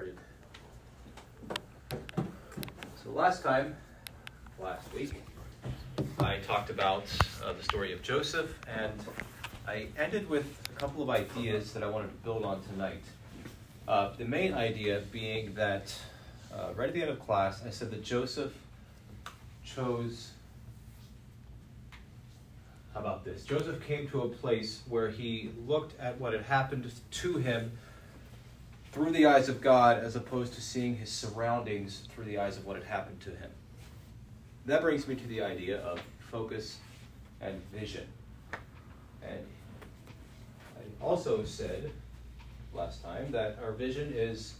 started. So last time, last week, I talked about uh, the story of Joseph, and I ended with a couple of ideas that I wanted to build on tonight. Uh, the main idea being that uh, right at the end of class, I said that Joseph chose. How about this? Joseph came to a place where he looked at what had happened to him through the eyes of God as opposed to seeing his surroundings through the eyes of what had happened to him. That brings me to the idea of focus and vision. And I also said last time that our vision is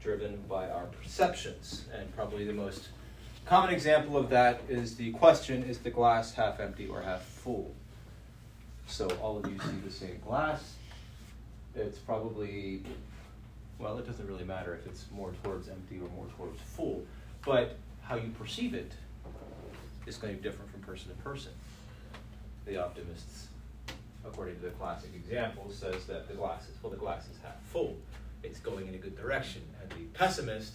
driven by our perceptions. And probably the most common example of that is the question is the glass half empty or half full? So all of you see the same glass. It's probably well, it doesn't really matter if it's more towards empty or more towards full, but how you perceive it is going to be different from person to person. The optimists, according to the classic example, says that the glass is well, the glass is half full. It's going in a good direction. And the pessimist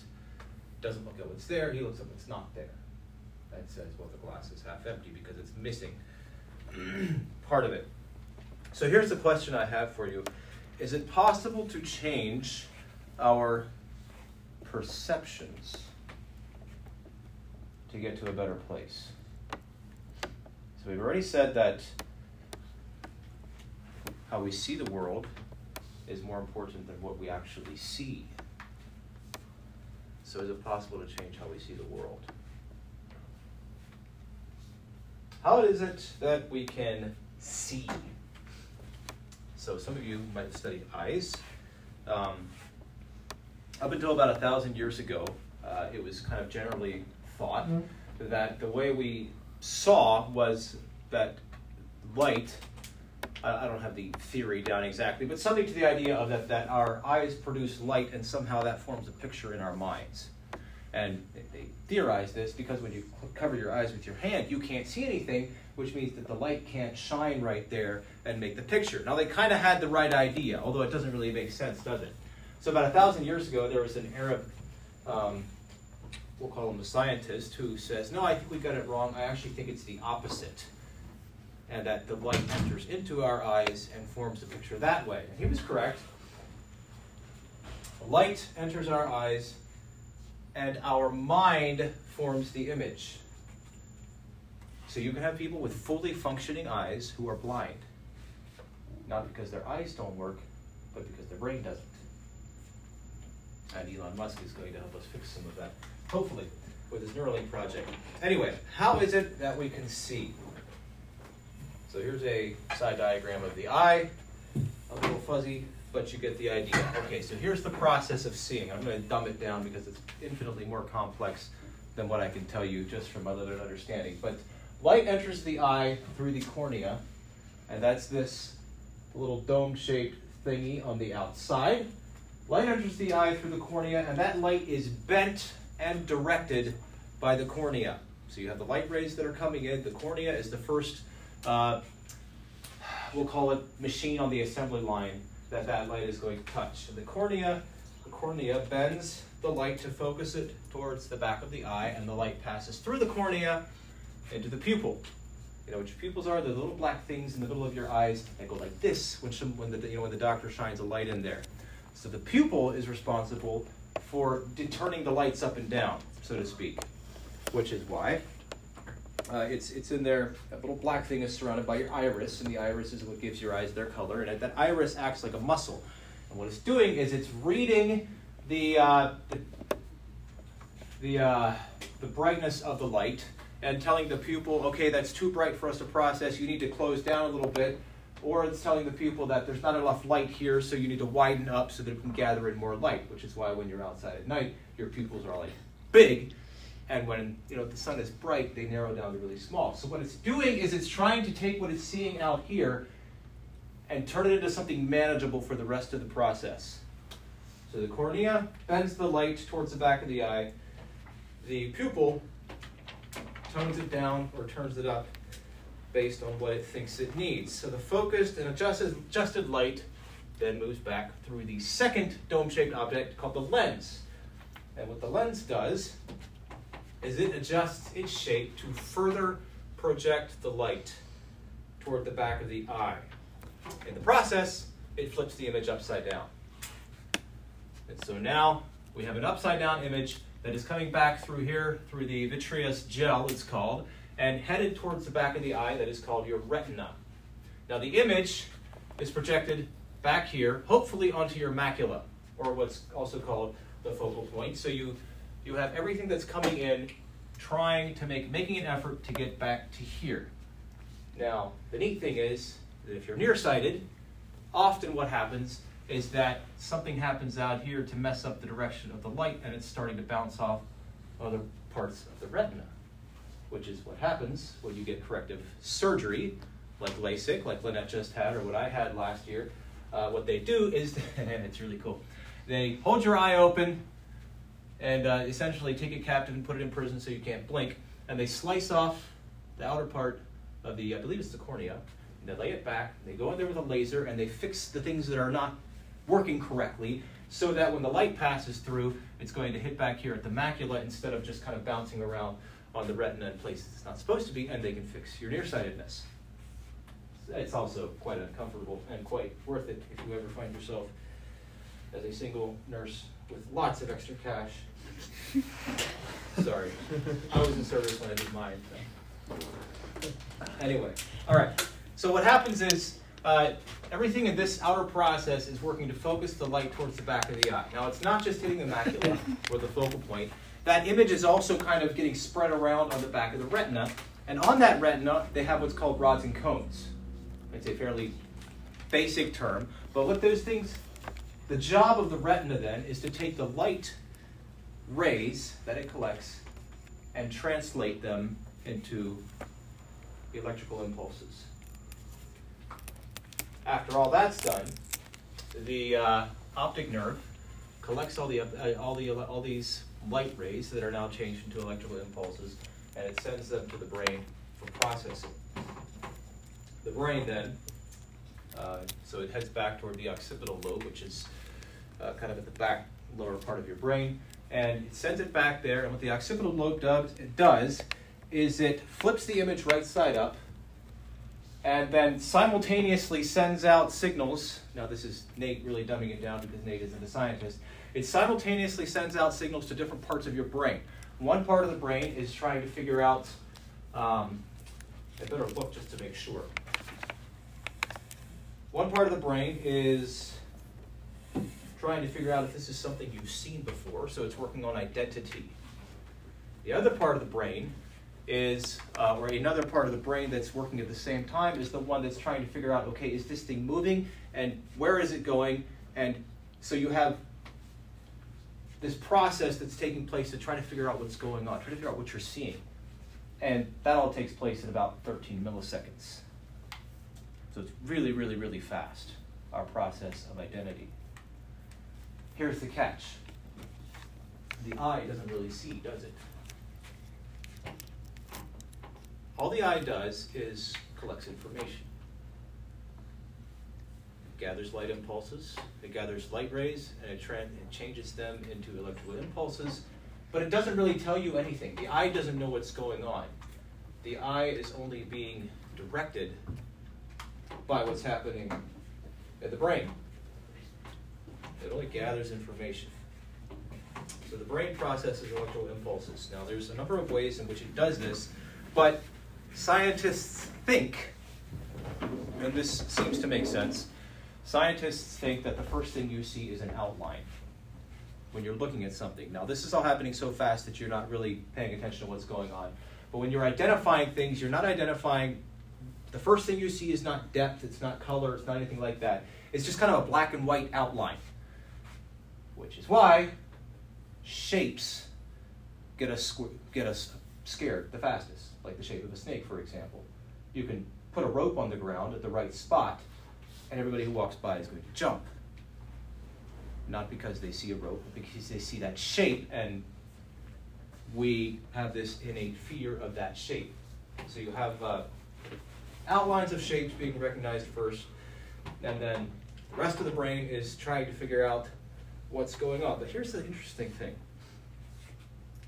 doesn't look at what's there, he looks at what's not there. And says, well, the glass is half empty because it's missing part of it. So here's the question I have for you. Is it possible to change our perceptions to get to a better place. So we've already said that how we see the world is more important than what we actually see. So is it possible to change how we see the world? How is it that we can see? So some of you might studied eyes. Um, up until about a thousand years ago, uh, it was kind of generally thought mm-hmm. that the way we saw was that light. I, I don't have the theory down exactly, but something to the idea of that that our eyes produce light, and somehow that forms a picture in our minds. And they, they theorize this because when you cover your eyes with your hand, you can't see anything, which means that the light can't shine right there and make the picture. Now, they kind of had the right idea, although it doesn't really make sense, does it? So about a thousand years ago, there was an Arab, um, we'll call him a scientist, who says, no, I think we got it wrong. I actually think it's the opposite. And that the light enters into our eyes and forms the picture that way. And he was correct. Light enters our eyes, and our mind forms the image. So you can have people with fully functioning eyes who are blind. Not because their eyes don't work, but because their brain doesn't. And Elon Musk is going to help us fix some of that, hopefully, with his Neuralink project. Anyway, how is it that we can see? So here's a side diagram of the eye, a little fuzzy, but you get the idea. Okay, so here's the process of seeing. I'm going to dumb it down because it's infinitely more complex than what I can tell you just from my limited understanding. But light enters the eye through the cornea, and that's this little dome-shaped thingy on the outside. Light enters the eye through the cornea, and that light is bent and directed by the cornea. So you have the light rays that are coming in. The cornea is the first, uh, we'll call it machine on the assembly line that that light is going to touch. And the cornea, the cornea bends the light to focus it towards the back of the eye, and the light passes through the cornea into the pupil. You know what your pupils are? They're the little black things in the middle of your eyes that go like this when, some, when, the, you know, when the doctor shines a light in there. So the pupil is responsible for turning the lights up and down, so to speak, which is why uh, it's it's in there. That little black thing is surrounded by your iris, and the iris is what gives your eyes their color. And that iris acts like a muscle. And what it's doing is it's reading the uh, the the, uh, the brightness of the light and telling the pupil, okay, that's too bright for us to process. You need to close down a little bit or it's telling the pupil that there's not enough light here, so you need to widen up so that it can gather in more light, which is why when you're outside at night, your pupils are like big, and when you know the sun is bright, they narrow down to really small. So what it's doing is it's trying to take what it's seeing out here and turn it into something manageable for the rest of the process. So the cornea bends the light towards the back of the eye. The pupil tones it down or turns it up based on what it thinks it needs. So the focused and adjusted, adjusted light then moves back through the second dome-shaped object called the lens. And what the lens does is it adjusts its shape to further project the light toward the back of the eye. In the process, it flips the image upside down. And so now we have an upside down image that is coming back through here, through the vitreous gel, it's called, and headed towards the back of the eye, that is called your retina. Now, the image is projected back here, hopefully onto your macula, or what's also called the focal point. So you, you have everything that's coming in trying to make, making an effort to get back to here. Now, the neat thing is that if you're nearsighted, often what happens is that something happens out here to mess up the direction of the light and it's starting to bounce off other parts of the retina, which is what happens when you get corrective surgery, like LASIK, like Lynette just had, or what I had last year. Uh, what they do is, and it's really cool, they hold your eye open and uh, essentially take it captive and put it in prison so you can't blink, and they slice off the outer part of the, I believe it's the cornea, and they lay it back, they go in there with a laser, and they fix the things that are not working correctly so that when the light passes through, it's going to hit back here at the macula instead of just kind of bouncing around on the retina in places it's not supposed to be, and they can fix your nearsightedness. It's also quite uncomfortable and quite worth it if you ever find yourself as a single nurse with lots of extra cash. Sorry, I was in service when I did mine. So. Anyway, all right. So what happens is uh, everything in this outer process is working to focus the light towards the back of the eye. Now, it's not just hitting the macula or the focal point. That image is also kind of getting spread around on the back of the retina. And on that retina, they have what's called rods and cones. It's a fairly basic term. But what those things, the job of the retina then is to take the light rays that it collects and translate them into electrical impulses. After all that's done, the uh, optic nerve collects all the uh, all the all these light rays that are now changed into electrical impulses, and it sends them to the brain for processing. The brain then, uh, so it heads back toward the occipital lobe, which is uh, kind of at the back lower part of your brain, and it sends it back there. And what the occipital lobe does, does is it flips the image right side up and then simultaneously sends out signals. Now, this is Nate really dumbing it down because Nate isn't a scientist. It simultaneously sends out signals to different parts of your brain. One part of the brain is trying to figure out, um, I better look just to make sure. One part of the brain is trying to figure out if this is something you've seen before, so it's working on identity. The other part of the brain is, uh, or another part of the brain that's working at the same time is the one that's trying to figure out, okay, is this thing moving and where is it going? And so you have this process that's taking place to try to figure out what's going on, try to figure out what you're seeing. And that all takes place in about 13 milliseconds. So it's really, really, really fast, our process of identity. Here's the catch the eye doesn't really see, does it? All the eye does is collects information. Gathers light impulses, it gathers light rays, and it, it changes them into electrical impulses, but it doesn't really tell you anything. The eye doesn't know what's going on. The eye is only being directed by what's happening in the brain. It only gathers information. So the brain processes electrical impulses. Now, there's a number of ways in which it does this, but scientists think, and this seems to make sense, scientists think that the first thing you see is an outline when you're looking at something. Now, this is all happening so fast that you're not really paying attention to what's going on. But when you're identifying things, you're not identifying, the first thing you see is not depth, it's not color, it's not anything like that. It's just kind of a black and white outline. Which is why shapes get us, get us scared the fastest like the shape of a snake, for example. You can put a rope on the ground at the right spot, and everybody who walks by is going to jump. Not because they see a rope, but because they see that shape, and we have this innate fear of that shape. So you have uh, outlines of shapes being recognized first, and then The rest of the brain is trying to figure out what's going on. But here's the interesting thing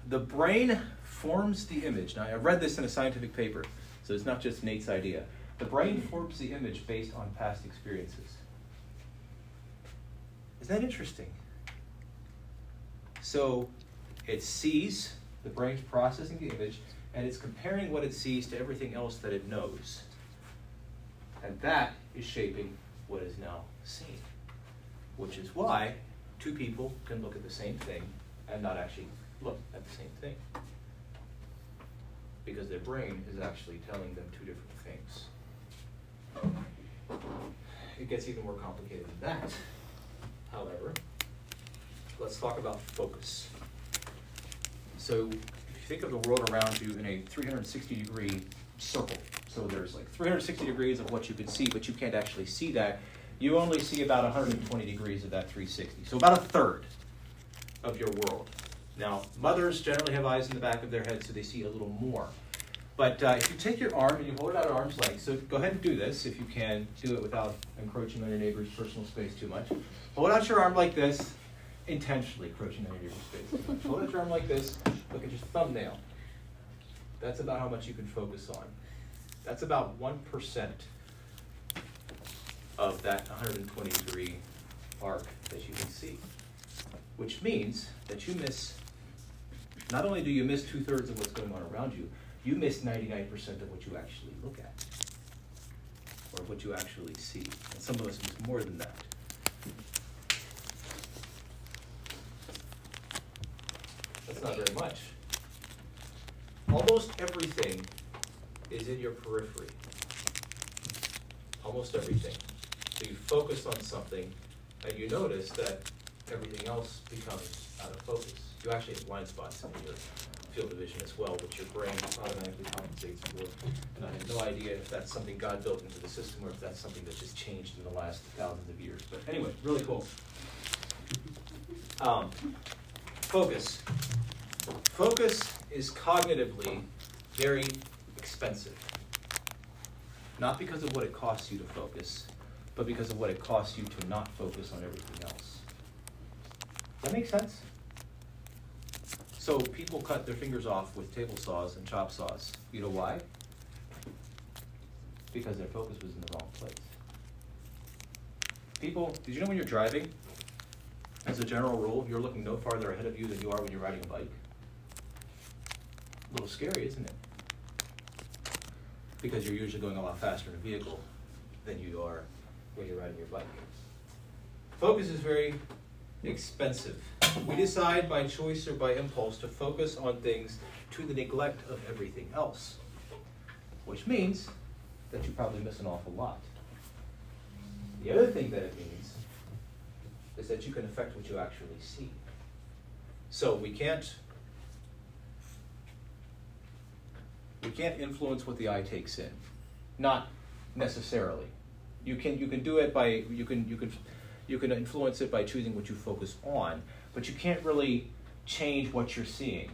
the brain forms the image. Now, I read this in a scientific paper, so it's not just Nate's idea. The brain forms the image based on past experiences. Isn't that interesting? So it sees, the brain's processing the image, and it's comparing what it sees to everything else that it knows. And that is shaping what is now seen. Which is why two people can look at the same thing and not actually look at the same thing. Because their brain is actually telling them two different things. It gets even more complicated than that, however. Let's talk about focus. So, if you think of the world around you in a 360 degree circle, so there's like 360 degrees of what you can see, but you can't actually see that. You only see about 120 degrees of that 360. So about a third of your world. Now, mothers generally have eyes in the back of their head, so they see a little more. But uh, if you take your arm and you hold it out at arm's length, so go ahead and do this if you can. Do it without encroaching on your neighbor's personal space too much. Hold out your arm like this, intentionally encroaching on your neighbor's space too much. Hold out your arm like this, look at your thumbnail. That's about how much you can focus on. That's about 1% of that 120 degree arc that you can see. Which means that you miss, not only do you miss two thirds of what's going on around you, you miss 99% of what you actually look at or what you actually see. And some of us miss more than that. That's not very much. Almost everything is in your periphery. Almost everything. So you focus on something and you notice that everything else becomes out of focus. You actually have blind spots in your field of vision as well, which your brain automatically compensates for. And I have no idea if that's something God built into the system or if that's something that just changed in the last thousands of years. But anyway, really cool. Um, focus. Focus is cognitively very expensive. Not because of what it costs you to focus, but because of what it costs you to not focus on everything else. That makes sense? So people cut their fingers off with table saws and chop saws. You know why? Because their focus was in the wrong place. People, did you know when you're driving, as a general rule, you're looking no farther ahead of you than you are when you're riding a bike? A little scary, isn't it? Because you're usually going a lot faster in a vehicle than you are when you're riding your bike. Focus is very expensive. We decide by choice or by impulse to focus on things to the neglect of everything else, which means that you probably miss an awful lot. The other thing that it means is that you can affect what you actually see. So we can't we can't influence what the eye takes in. Not necessarily. You can you can do it by you can you can you can influence it by choosing what you focus on, but you can't really change what you're seeing.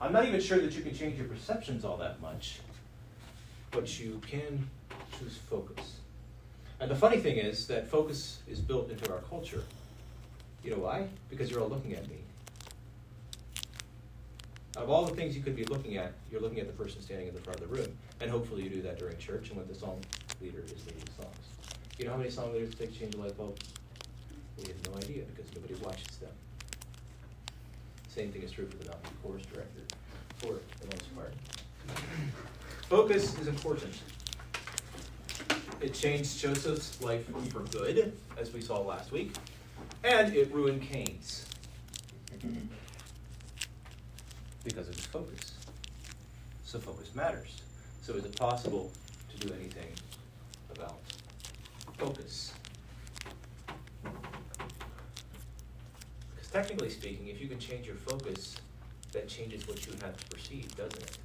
I'm not even sure that you can change your perceptions all that much, but you can choose focus. And the funny thing is that focus is built into our culture. You know why? Because you're all looking at me. Of all the things you could be looking at, you're looking at the person standing in the front of the room. And hopefully you do that during church and when the song leader is leading songs. You know how many song leaders take change a light bulb? We have no idea because nobody watches them. Same thing is true for the non chorus director, for the most part. Focus is important. It changed Joseph's life for good, as we saw last week, and it ruined Cain's because of his focus. So focus matters. So is it possible to do anything about focus? Technically speaking, if you can change your focus, that changes what you have to perceive, doesn't it?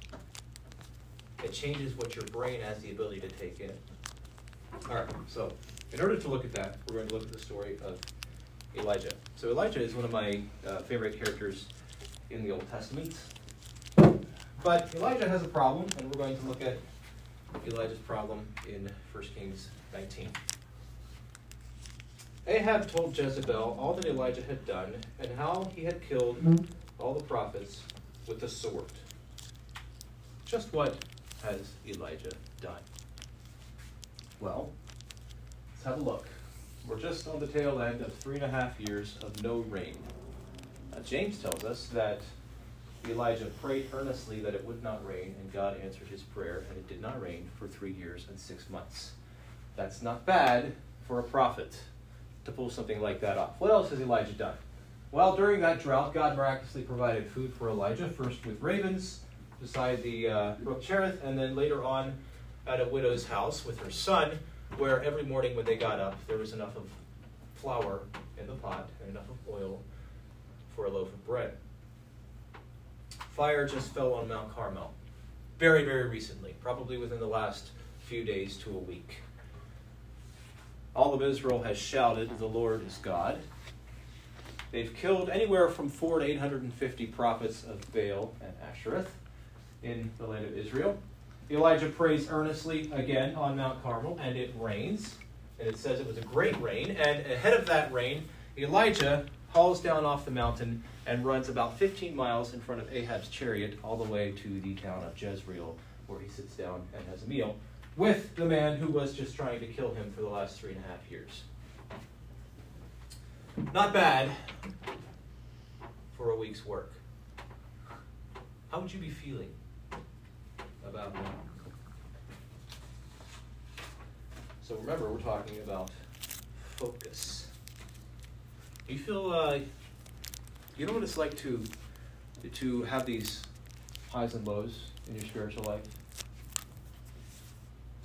It changes what your brain has the ability to take in. All right, so in order to look at that, we're going to look at the story of Elijah. So Elijah is one of my uh, favorite characters in the Old Testament. But Elijah has a problem, and we're going to look at Elijah's problem in 1 Kings 19. Ahab told Jezebel all that Elijah had done and how he had killed all the prophets with the sword. Just what has Elijah done? Well, let's have a look. We're just on the tail end of three and a half years of no rain. Uh, James tells us that Elijah prayed earnestly that it would not rain, and God answered his prayer, and it did not rain for three years and six months. That's not bad for a prophet to pull something like that off. What else has Elijah done? Well, during that drought, God miraculously provided food for Elijah, first with ravens beside the uh, brook Cherith, and then later on at a widow's house with her son, where every morning when they got up, there was enough of flour in the pot and enough of oil for a loaf of bread. Fire just fell on Mount Carmel very, very recently, probably within the last few days to a week. All of Israel has shouted, The Lord is God. They've killed anywhere from four to 850 prophets of Baal and Ashereth in the land of Israel. Elijah prays earnestly again on Mount Carmel, and it rains. And it says it was a great rain. And ahead of that rain, Elijah hauls down off the mountain and runs about 15 miles in front of Ahab's chariot all the way to the town of Jezreel, where he sits down and has a meal with the man who was just trying to kill him for the last three and a half years. Not bad for a week's work. How would you be feeling about that? So remember, we're talking about focus. You feel, uh, you know what it's like to to have these highs and lows in your spiritual life.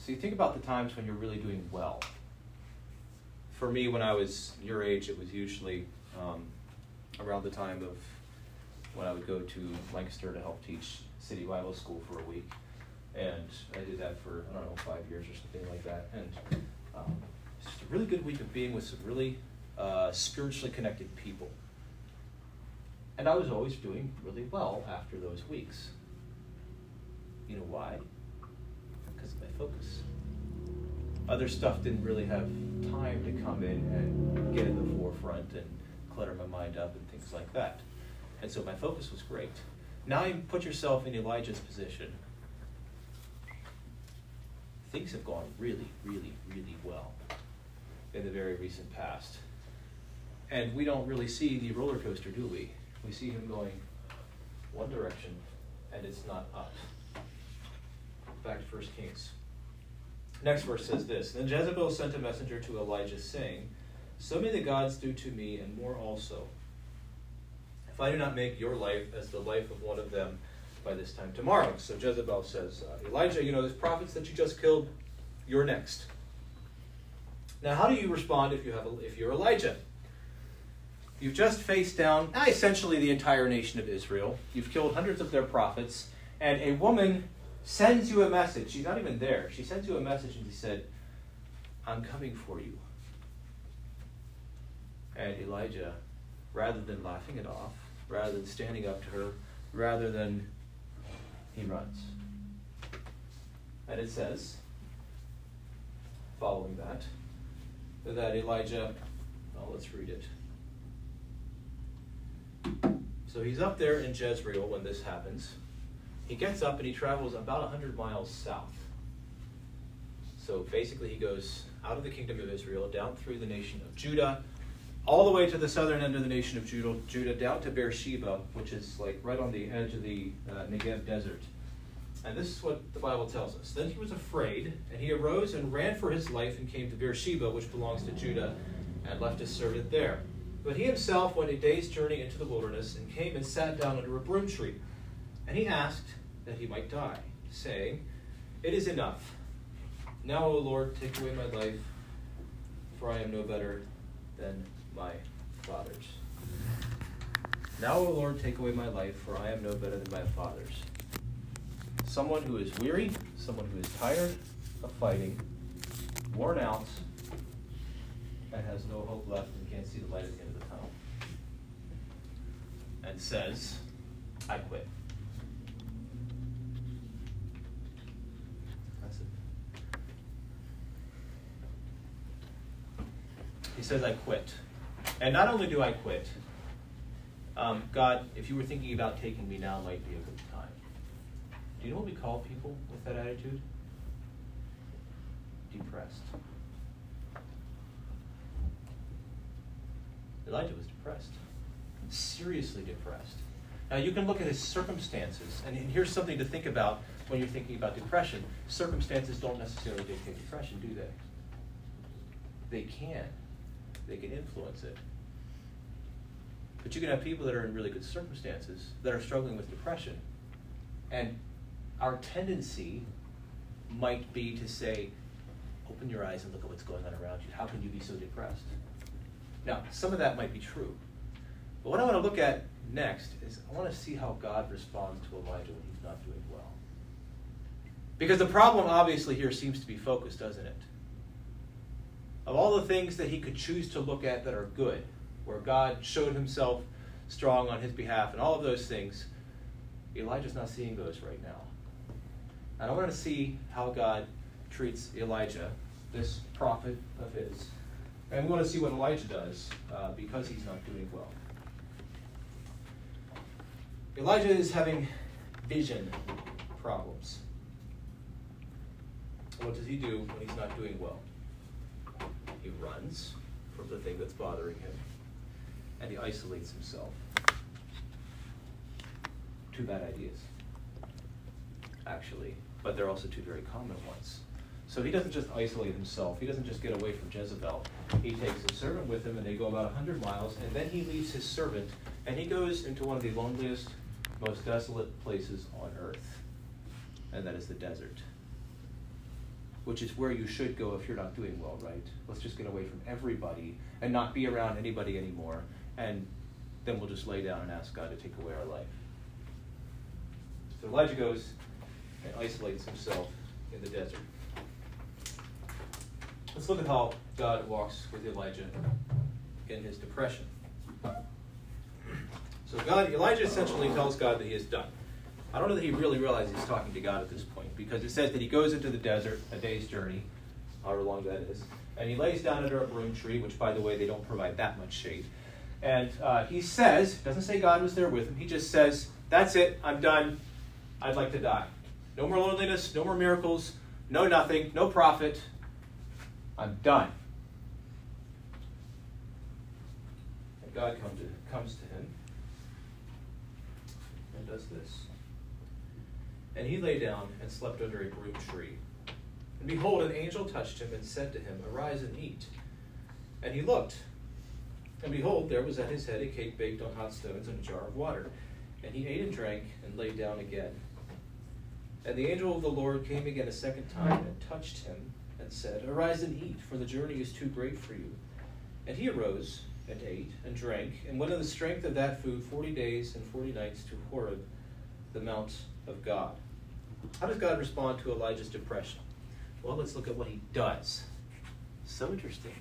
So you think about the times when you're really doing well. For me, when I was your age, it was usually um, around the time of when I would go to Lancaster to help teach City Bible School for a week, and I did that for I don't know five years or something like that, and um, it's just a really good week of being with some really uh, spiritually connected people. And I was always doing really well after those weeks. You know why? Because of my focus. Other stuff didn't really have time to come in and get in the forefront and clutter my mind up and things like that. And so my focus was great. Now you put yourself in Elijah's position. Things have gone really, really, really well in the very recent past. And we don't really see the roller coaster, do we? We see him going one direction, and it's not up. Back to First Kings. Next verse says this Then Jezebel sent a messenger to Elijah, saying, So may the gods do to me, and more also, if I do not make your life as the life of one of them by this time tomorrow. So Jezebel says, uh, Elijah, you know, those prophets that you just killed, you're next. Now, how do you respond if you have if you're Elijah? You've just faced down essentially the entire nation of Israel. You've killed hundreds of their prophets, and a woman sends you a message. She's not even there. She sends you a message and she said, I'm coming for you. And Elijah, rather than laughing it off, rather than standing up to her, rather than he runs. And it says, following that, that Elijah, well, let's read it. So he's up there in Jezreel when this happens. He gets up and he travels about 100 miles south. So basically, he goes out of the kingdom of Israel, down through the nation of Judah, all the way to the southern end of the nation of Judah, Judah down to Beersheba, which is like right on the edge of the uh, Negev desert. And this is what the Bible tells us. Then he was afraid, and he arose and ran for his life and came to Beersheba, which belongs to Judah, and left his servant there. But he himself went a day's journey into the wilderness and came and sat down under a broom tree. And he asked that he might die, saying, It is enough. Now, O Lord, take away my life, for I am no better than my fathers. Now, O Lord, take away my life, for I am no better than my fathers. Someone who is weary, someone who is tired of fighting, worn out, and has no hope left and can't see the light at the end of the tunnel. And says, I quit. That's it. He says, I quit. And not only do I quit, um, God, if you were thinking about taking me now, might be a good time. Do you know what we call people with that attitude? Depressed. Elijah was depressed, seriously depressed. Now, you can look at his circumstances, and here's something to think about when you're thinking about depression. Circumstances don't necessarily dictate depression, do they? They can, they can influence it. But you can have people that are in really good circumstances that are struggling with depression. And our tendency might be to say, open your eyes and look at what's going on around you. How can you be so depressed? Now, some of that might be true. But what I want to look at next is I want to see how God responds to Elijah when he's not doing well. Because the problem obviously here seems to be focused, doesn't it? Of all the things that he could choose to look at that are good, where God showed himself strong on his behalf and all of those things, Elijah's not seeing those right now. And I want to see how God treats Elijah, this prophet of his. And we want to see what Elijah does uh, because he's not doing well. Elijah is having vision problems. What does he do when he's not doing well? He runs from the thing that's bothering him and he isolates himself. Two bad ideas, actually, but they're also two very common ones. So he doesn't just isolate himself. He doesn't just get away from Jezebel. He takes his servant with him, and they go about 100 miles, and then he leaves his servant, and he goes into one of the loneliest, most desolate places on earth, and that is the desert. Which is where you should go if you're not doing well, right? Let's just get away from everybody and not be around anybody anymore, and then we'll just lay down and ask God to take away our life. So Elijah goes and isolates himself in the desert. Let's look at how God walks with Elijah in his depression. So God, Elijah essentially tells God that he is done. I don't know that he really realizes he's talking to God at this point because it says that he goes into the desert, a day's journey, however long that is, and he lays down under a broom tree, which, by the way, they don't provide that much shade. And uh, he says, doesn't say God was there with him, he just says, That's it, I'm done, I'd like to die. No more loneliness, no more miracles, no nothing, no profit, I'm done. And God come to, comes to him and does this. And he lay down and slept under a broom tree. And behold, an angel touched him and said to him, Arise and eat. And he looked, and behold, there was at his head a cake baked on hot stones and a jar of water. And he ate and drank and lay down again. And the angel of the Lord came again a second time and touched him and said, Arise and eat, for the journey is too great for you. And he arose and ate and drank, and went in the strength of that food forty days and forty nights to Horeb, the mount of God. How does God respond to Elijah's depression? Well, let's look at what he does. So interesting.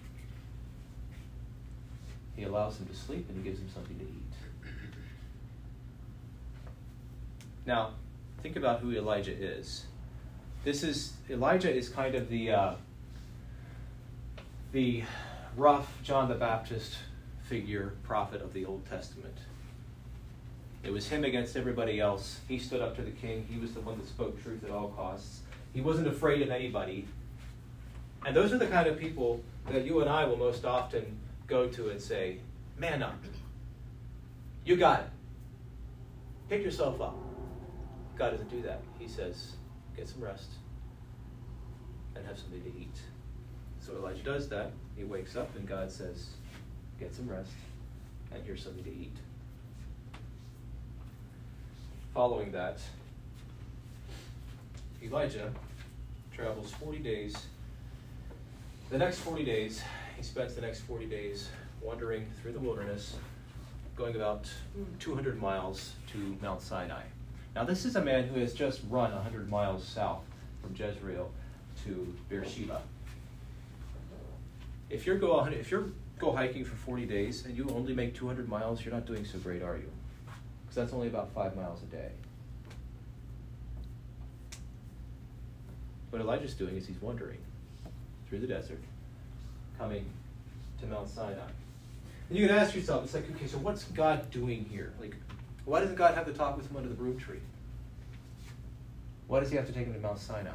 He allows him to sleep and he gives him something to eat. Now, think about who Elijah is this is Elijah is kind of the uh, the rough John the Baptist figure prophet of the Old Testament. It was him against everybody else. He stood up to the king. He was the one that spoke truth at all costs. He wasn't afraid of anybody. And those are the kind of people that you and I will most often go to and say, Man up. You got it. Pick yourself up. God doesn't do that. He says, get some rest, and have something to eat. So Elijah does that. He wakes up, and God says, Get some rest, and here's something to eat. Following that, Elijah travels 40 days. The next 40 days, he spends the next 40 days wandering through the wilderness, going about 200 miles to Mount Sinai. Now, this is a man who has just run 100 miles south from Jezreel to Beersheba. If you're go if you're go hiking for 40 days and you only make 200 miles, you're not doing so great, are you? Because that's only about five miles a day. What Elijah's doing is he's wandering through the desert, coming to Mount Sinai. And you can ask yourself, it's like, okay, so what's God doing here? Like, why doesn't God have to talk with him under the broom tree? Why does he have to take him to Mount Sinai?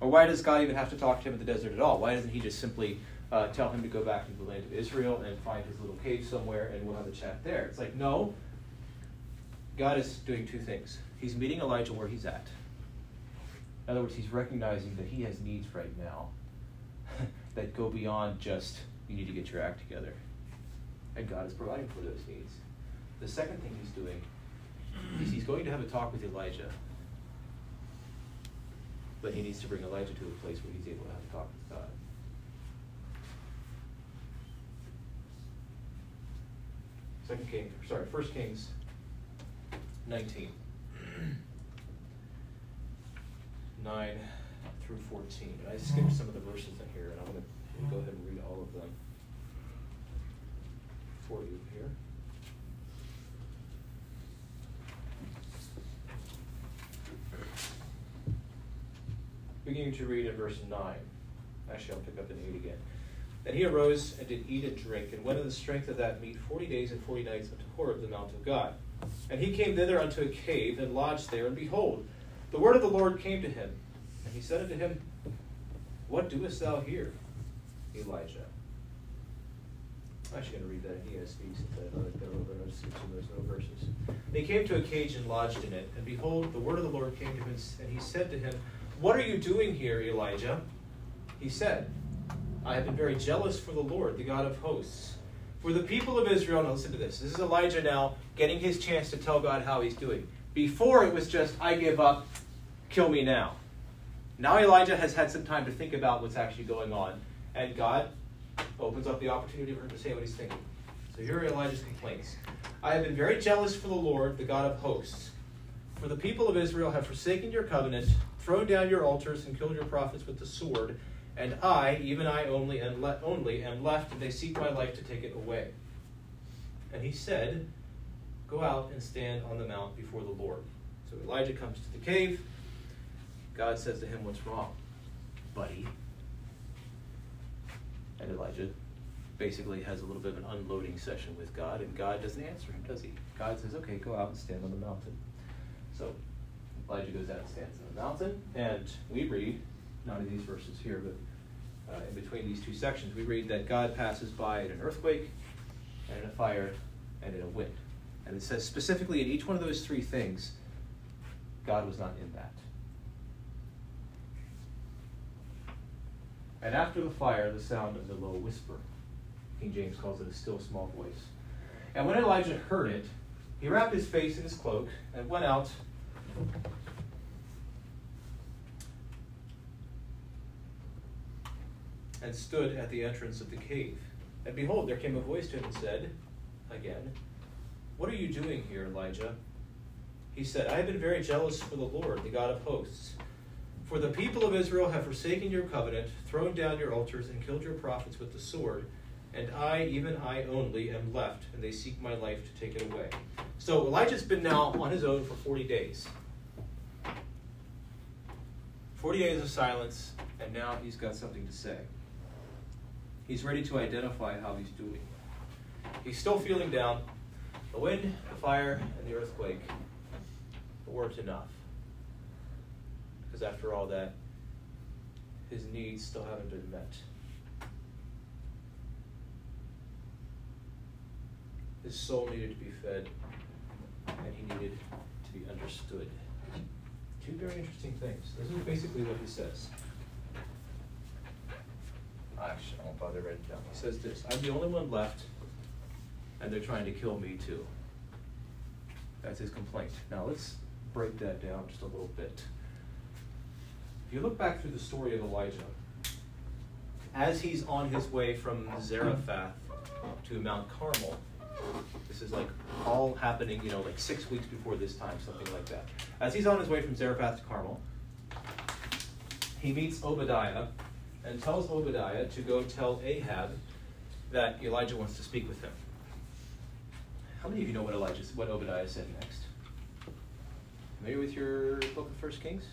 Or why does God even have to talk to him in the desert at all? Why doesn't he just simply uh, tell him to go back to the land of Israel and find his little cave somewhere and we'll have a chat there? It's like, no. God is doing two things. He's meeting Elijah where he's at. In other words, he's recognizing that he has needs right now that go beyond just, you need to get your act together. And God is providing for those needs. The second thing he's doing is he's going to have a talk with Elijah. But he needs to bring Elijah to a place where he's able to have a talk with God. Second King, sorry, First Kings 19. 9 through 14. And I skipped some of the verses in here, and I'm going to go ahead and read all of them for you here. Beginning to read in verse 9. Actually, I'll pick up in 8 again. And he arose and did eat and drink, and went in the strength of that meat forty days and forty nights unto Horeb, the mount of God. And he came thither unto a cave, and lodged there, and behold, the word of the Lord came to him. And he said unto him, What doest thou here, Elijah? I'm actually going to read that in ESV since I that a little bit. Those little verses. He came to a cage and lodged in it. And behold, the word of the Lord came to him, and he said to him, What are you doing here, Elijah? He said, I have been very jealous for the Lord, the God of hosts. For the people of Israel, now listen to this. This is Elijah now getting his chance to tell God how he's doing. Before it was just, I give up, kill me now. Now Elijah has had some time to think about what's actually going on, and God opens up the opportunity for him to say what he's thinking. So here are Elijah's complaints. I have been very jealous for the Lord, the God of hosts. For the people of Israel have forsaken your covenant, thrown down your altars, and killed your prophets with the sword and I, even I only, am le- only am left, and they seek my life to take it away. And he said, Go out and stand on the mount before the Lord. So Elijah comes to the cave. God says to him, What's wrong, buddy? And Elijah basically has a little bit of an unloading session with God, and God doesn't answer him, does he? God says, Okay, go out and stand on the mountain. So Elijah goes out and stands on the mountain, and we read not in these verses here, but uh, in between these two sections, we read that God passes by in an earthquake, and in a fire, and in a wind. And it says specifically in each one of those three things, God was not in that. And after the fire, the sound of the low whisper. King James calls it a still small voice. And when Elijah heard it, he wrapped his face in his cloak and went out and stood at the entrance of the cave. And behold, there came a voice to him and said, again, What are you doing here, Elijah? He said, I have been very jealous for the Lord, the God of hosts. For the people of Israel have forsaken your covenant, thrown down your altars, and killed your prophets with the sword. And I, even I only, am left, and they seek my life to take it away. So Elijah's been now on his own for 40 days. 40 days of silence, and now he's got something to say. He's ready to identify how he's doing. He's still feeling down. The wind, the fire, and the earthquake weren't enough. Because after all that, his needs still haven't been met. His soul needed to be fed, and he needed to be understood. Two very interesting things. This is basically what he says. Actually, I won't bother writing down. He says this I'm the only one left, and they're trying to kill me too. That's his complaint. Now let's break that down just a little bit. If you look back through the story of Elijah, as he's on his way from Zarephath to Mount Carmel, this is like all happening, you know, like six weeks before this time, something like that. As he's on his way from Zarephath to Carmel, he meets Obadiah, and tells Obadiah to go tell Ahab that Elijah wants to speak with him. How many of you know what Elijah, what Obadiah said next? Familiar with your book of First Kings?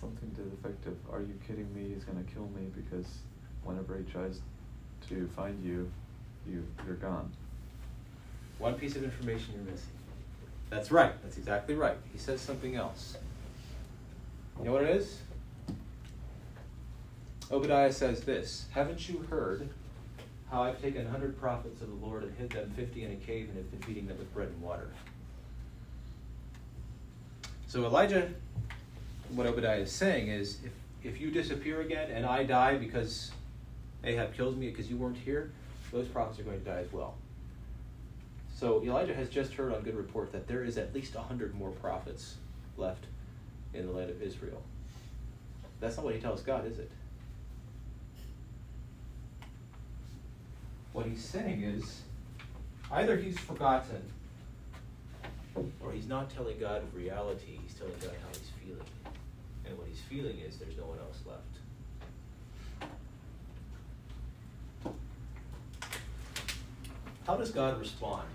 something to the effect of, "Are you kidding me? He's going to kill me because whenever he tries to find you, you you're gone." One piece of information you're missing. That's right. That's exactly right. He says something else. You know what it is? Obadiah says this Haven't you heard how I've taken a hundred prophets of the Lord and hid them fifty in a cave and have been feeding them with bread and water? So Elijah, what Obadiah is saying is if, if you disappear again and I die because Ahab kills me because you weren't here, those prophets are going to die as well. So Elijah has just heard on good report that there is at least a hundred more prophets left in the land of Israel. That's not what he tells God, is it? What he's saying is either he's forgotten or he's not telling God reality, he's telling God how he's feeling. And what he's feeling is there's no one else left. How does God respond?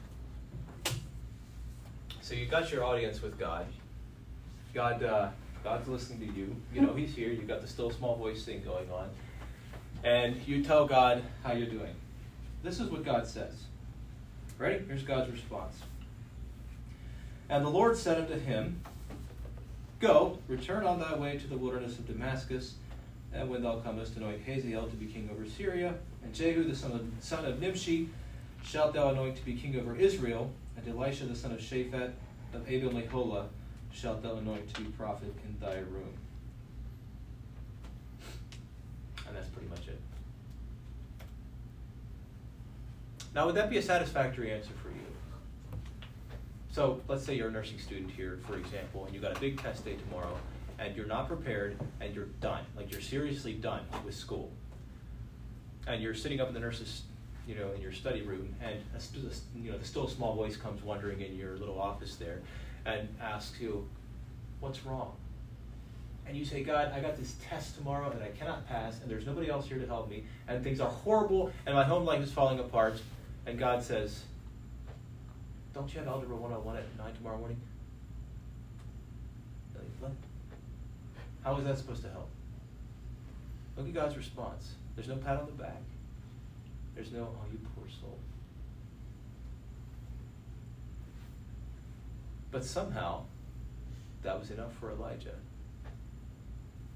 So you got your audience with God. God, uh, God's listening to you. You know He's here. You got the still small voice thing going on, and you tell God how you're doing. This is what God says. Ready? Here's God's response. And the Lord said unto him, Go, return on thy way to the wilderness of Damascus, and when thou comest, anoint Hazael to be king over Syria, and Jehu the son of, son of Nimshi shalt thou anoint to be king over Israel, and Elisha the son of Shaphat of Abel Meholah shalt thou anoint to be prophet in thy room. And that's pretty much it. Now, would that be a satisfactory answer for you? So, let's say you're a nursing student here, for example, and you got a big test day tomorrow, and you're not prepared, and you're done. Like, you're seriously done with school. And you're sitting up in the nurse's you know, in your study room, and a, you know, the still small voice comes wandering in your little office there, and asks you, "What's wrong?" And you say, "God, I got this test tomorrow that I cannot pass, and there's nobody else here to help me, and things are horrible, and my home life is falling apart." And God says, "Don't you have algebra 101 at nine tomorrow morning?" How is that supposed to help? Look at God's response. There's no pat on the back. There's no, oh, you poor soul. But somehow, that was enough for Elijah.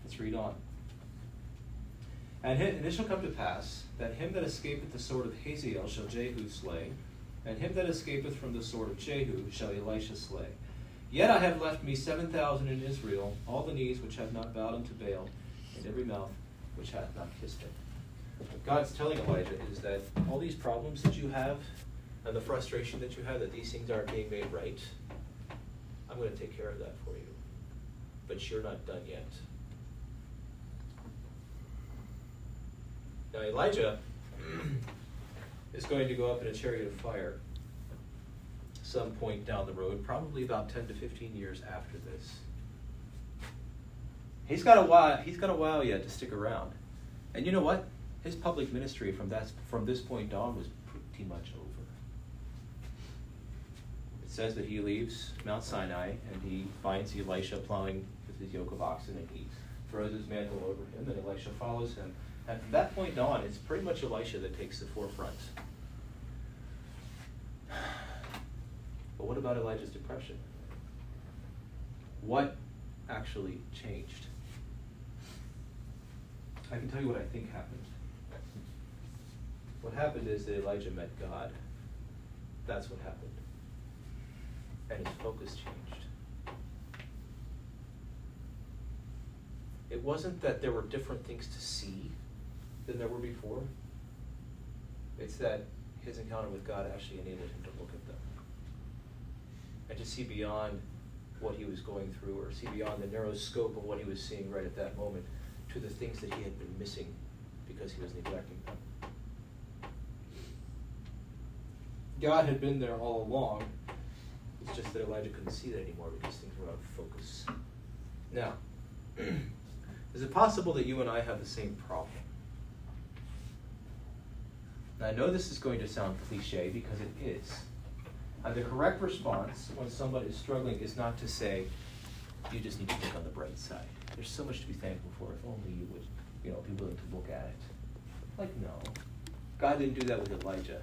Let's read on. And it shall come to pass that him that escapeth the sword of Hazael shall Jehu slay, and him that escapeth from the sword of Jehu shall Elisha slay. Yet I have left me seven thousand in Israel, all the knees which have not bowed unto Baal, and every mouth which hath not kissed him. What God's telling Elijah is that all these problems that you have and the frustration that you have that these things aren't being made right, I'm going to take care of that for you. But you're not done yet. Now, Elijah is going to go up in a chariot of fire some point down the road, probably about 10 to 15 years after this. He's got a while, he's got a while yet to stick around. And you know what? his public ministry from that from this point on was pretty much over. It says that he leaves Mount Sinai and he finds Elisha plowing with his yoke of oxen and he throws his mantle over him and Elisha follows him. From that point on, it's pretty much Elisha that takes the forefront. But what about Elijah's depression? What actually changed? I can tell you what I think happened. What happened is that Elijah met God. That's what happened. And his focus changed. It wasn't that there were different things to see than there were before. It's that his encounter with God actually enabled him to look at them and to see beyond what he was going through or see beyond the narrow scope of what he was seeing right at that moment to the things that he had been missing because he was neglecting them. God had been there all along. It's just that Elijah couldn't see that anymore because things were out of focus. Now, is it possible that you and I have the same problem? Now, I know this is going to sound cliche because it is. And the correct response when somebody is struggling is not to say, You just need to look on the bright side. There's so much to be thankful for. If only you would, you know, be willing to look at it. Like, no. God didn't do that with Elijah.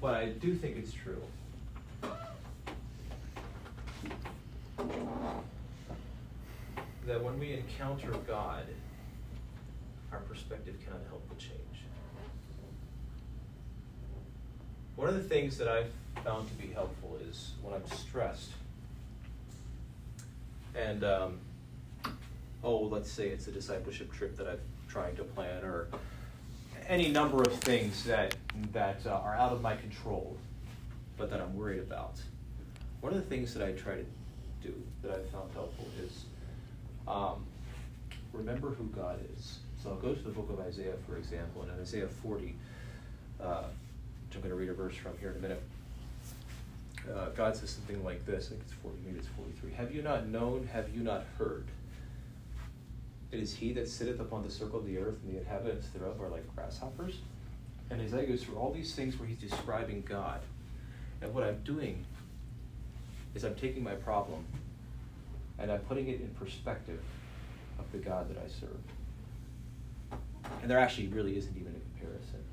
But I do think it's true. That when we encounter God, our perspective cannot help but change. One of the things that I've found to be helpful is when I'm stressed, and um, oh, let's say it's a discipleship trip that I'm trying to plan, or any number of things that that uh, are out of my control, but that I'm worried about. One of the things that I try to do that I've found helpful is um, remember who God is. So I'll go to the book of Isaiah, for example, and in Isaiah 40, uh, which I'm going to read a verse from here in a minute. Uh, God says something like this. I think it's 40, maybe it's 43. Have you not known? Have you not heard? It is he that sitteth upon the circle of the earth, and the inhabitants thereof are like grasshoppers. And Isaiah goes through all these things where he's describing God. And what I'm doing is I'm taking my problem and I'm putting it in perspective of the God that I serve. And there actually really isn't even a comparison.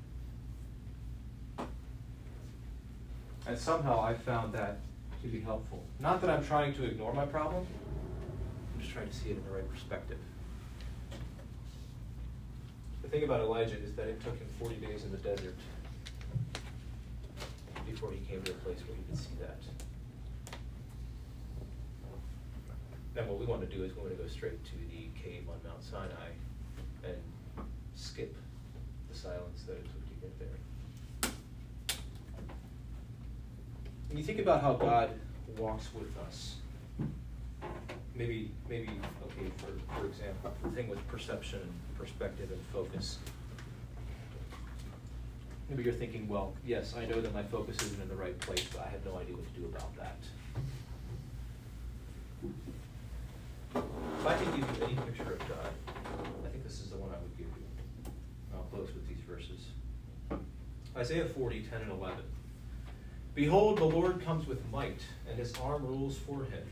And somehow I found that to be helpful. Not that I'm trying to ignore my problem, I'm just trying to see it in the right perspective. The thing about Elijah is that it took him 40 days in the desert before he came to a place where he could see that. Then what we want to do is we want to go straight to the cave on Mount Sinai and skip the silence that it took to get there. When you think about how God walks with us, maybe maybe okay for for example the thing with perception and perspective and focus maybe you're thinking well yes i know that my focus isn't in the right place but i have no idea what to do about that if i could give you any picture of god i think this is the one i would give you i'll close with these verses isaiah 40 10 and 11 behold the lord comes with might and his arm rules for him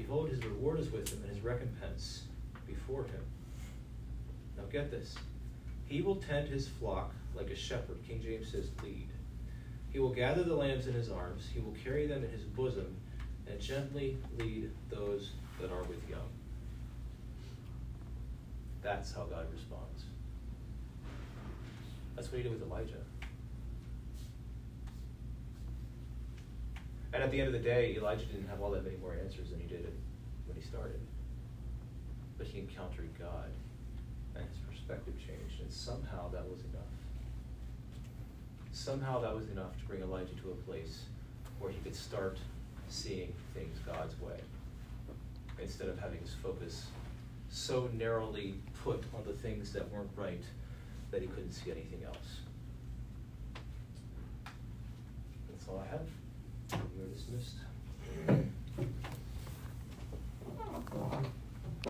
Behold, his reward is with him, and his recompense before him. Now get this. He will tend his flock like a shepherd. King James says, lead. He will gather the lambs in his arms, he will carry them in his bosom, and gently lead those that are with young. That's how God responds. That's what he did with Elijah. And at the end of the day, Elijah didn't have all that many more answers than he did when he started. But he encountered God, and his perspective changed, and somehow that was enough. Somehow that was enough to bring Elijah to a place where he could start seeing things God's way, instead of having his focus so narrowly put on the things that weren't right that he couldn't see anything else. That's all I have. You're dismissed.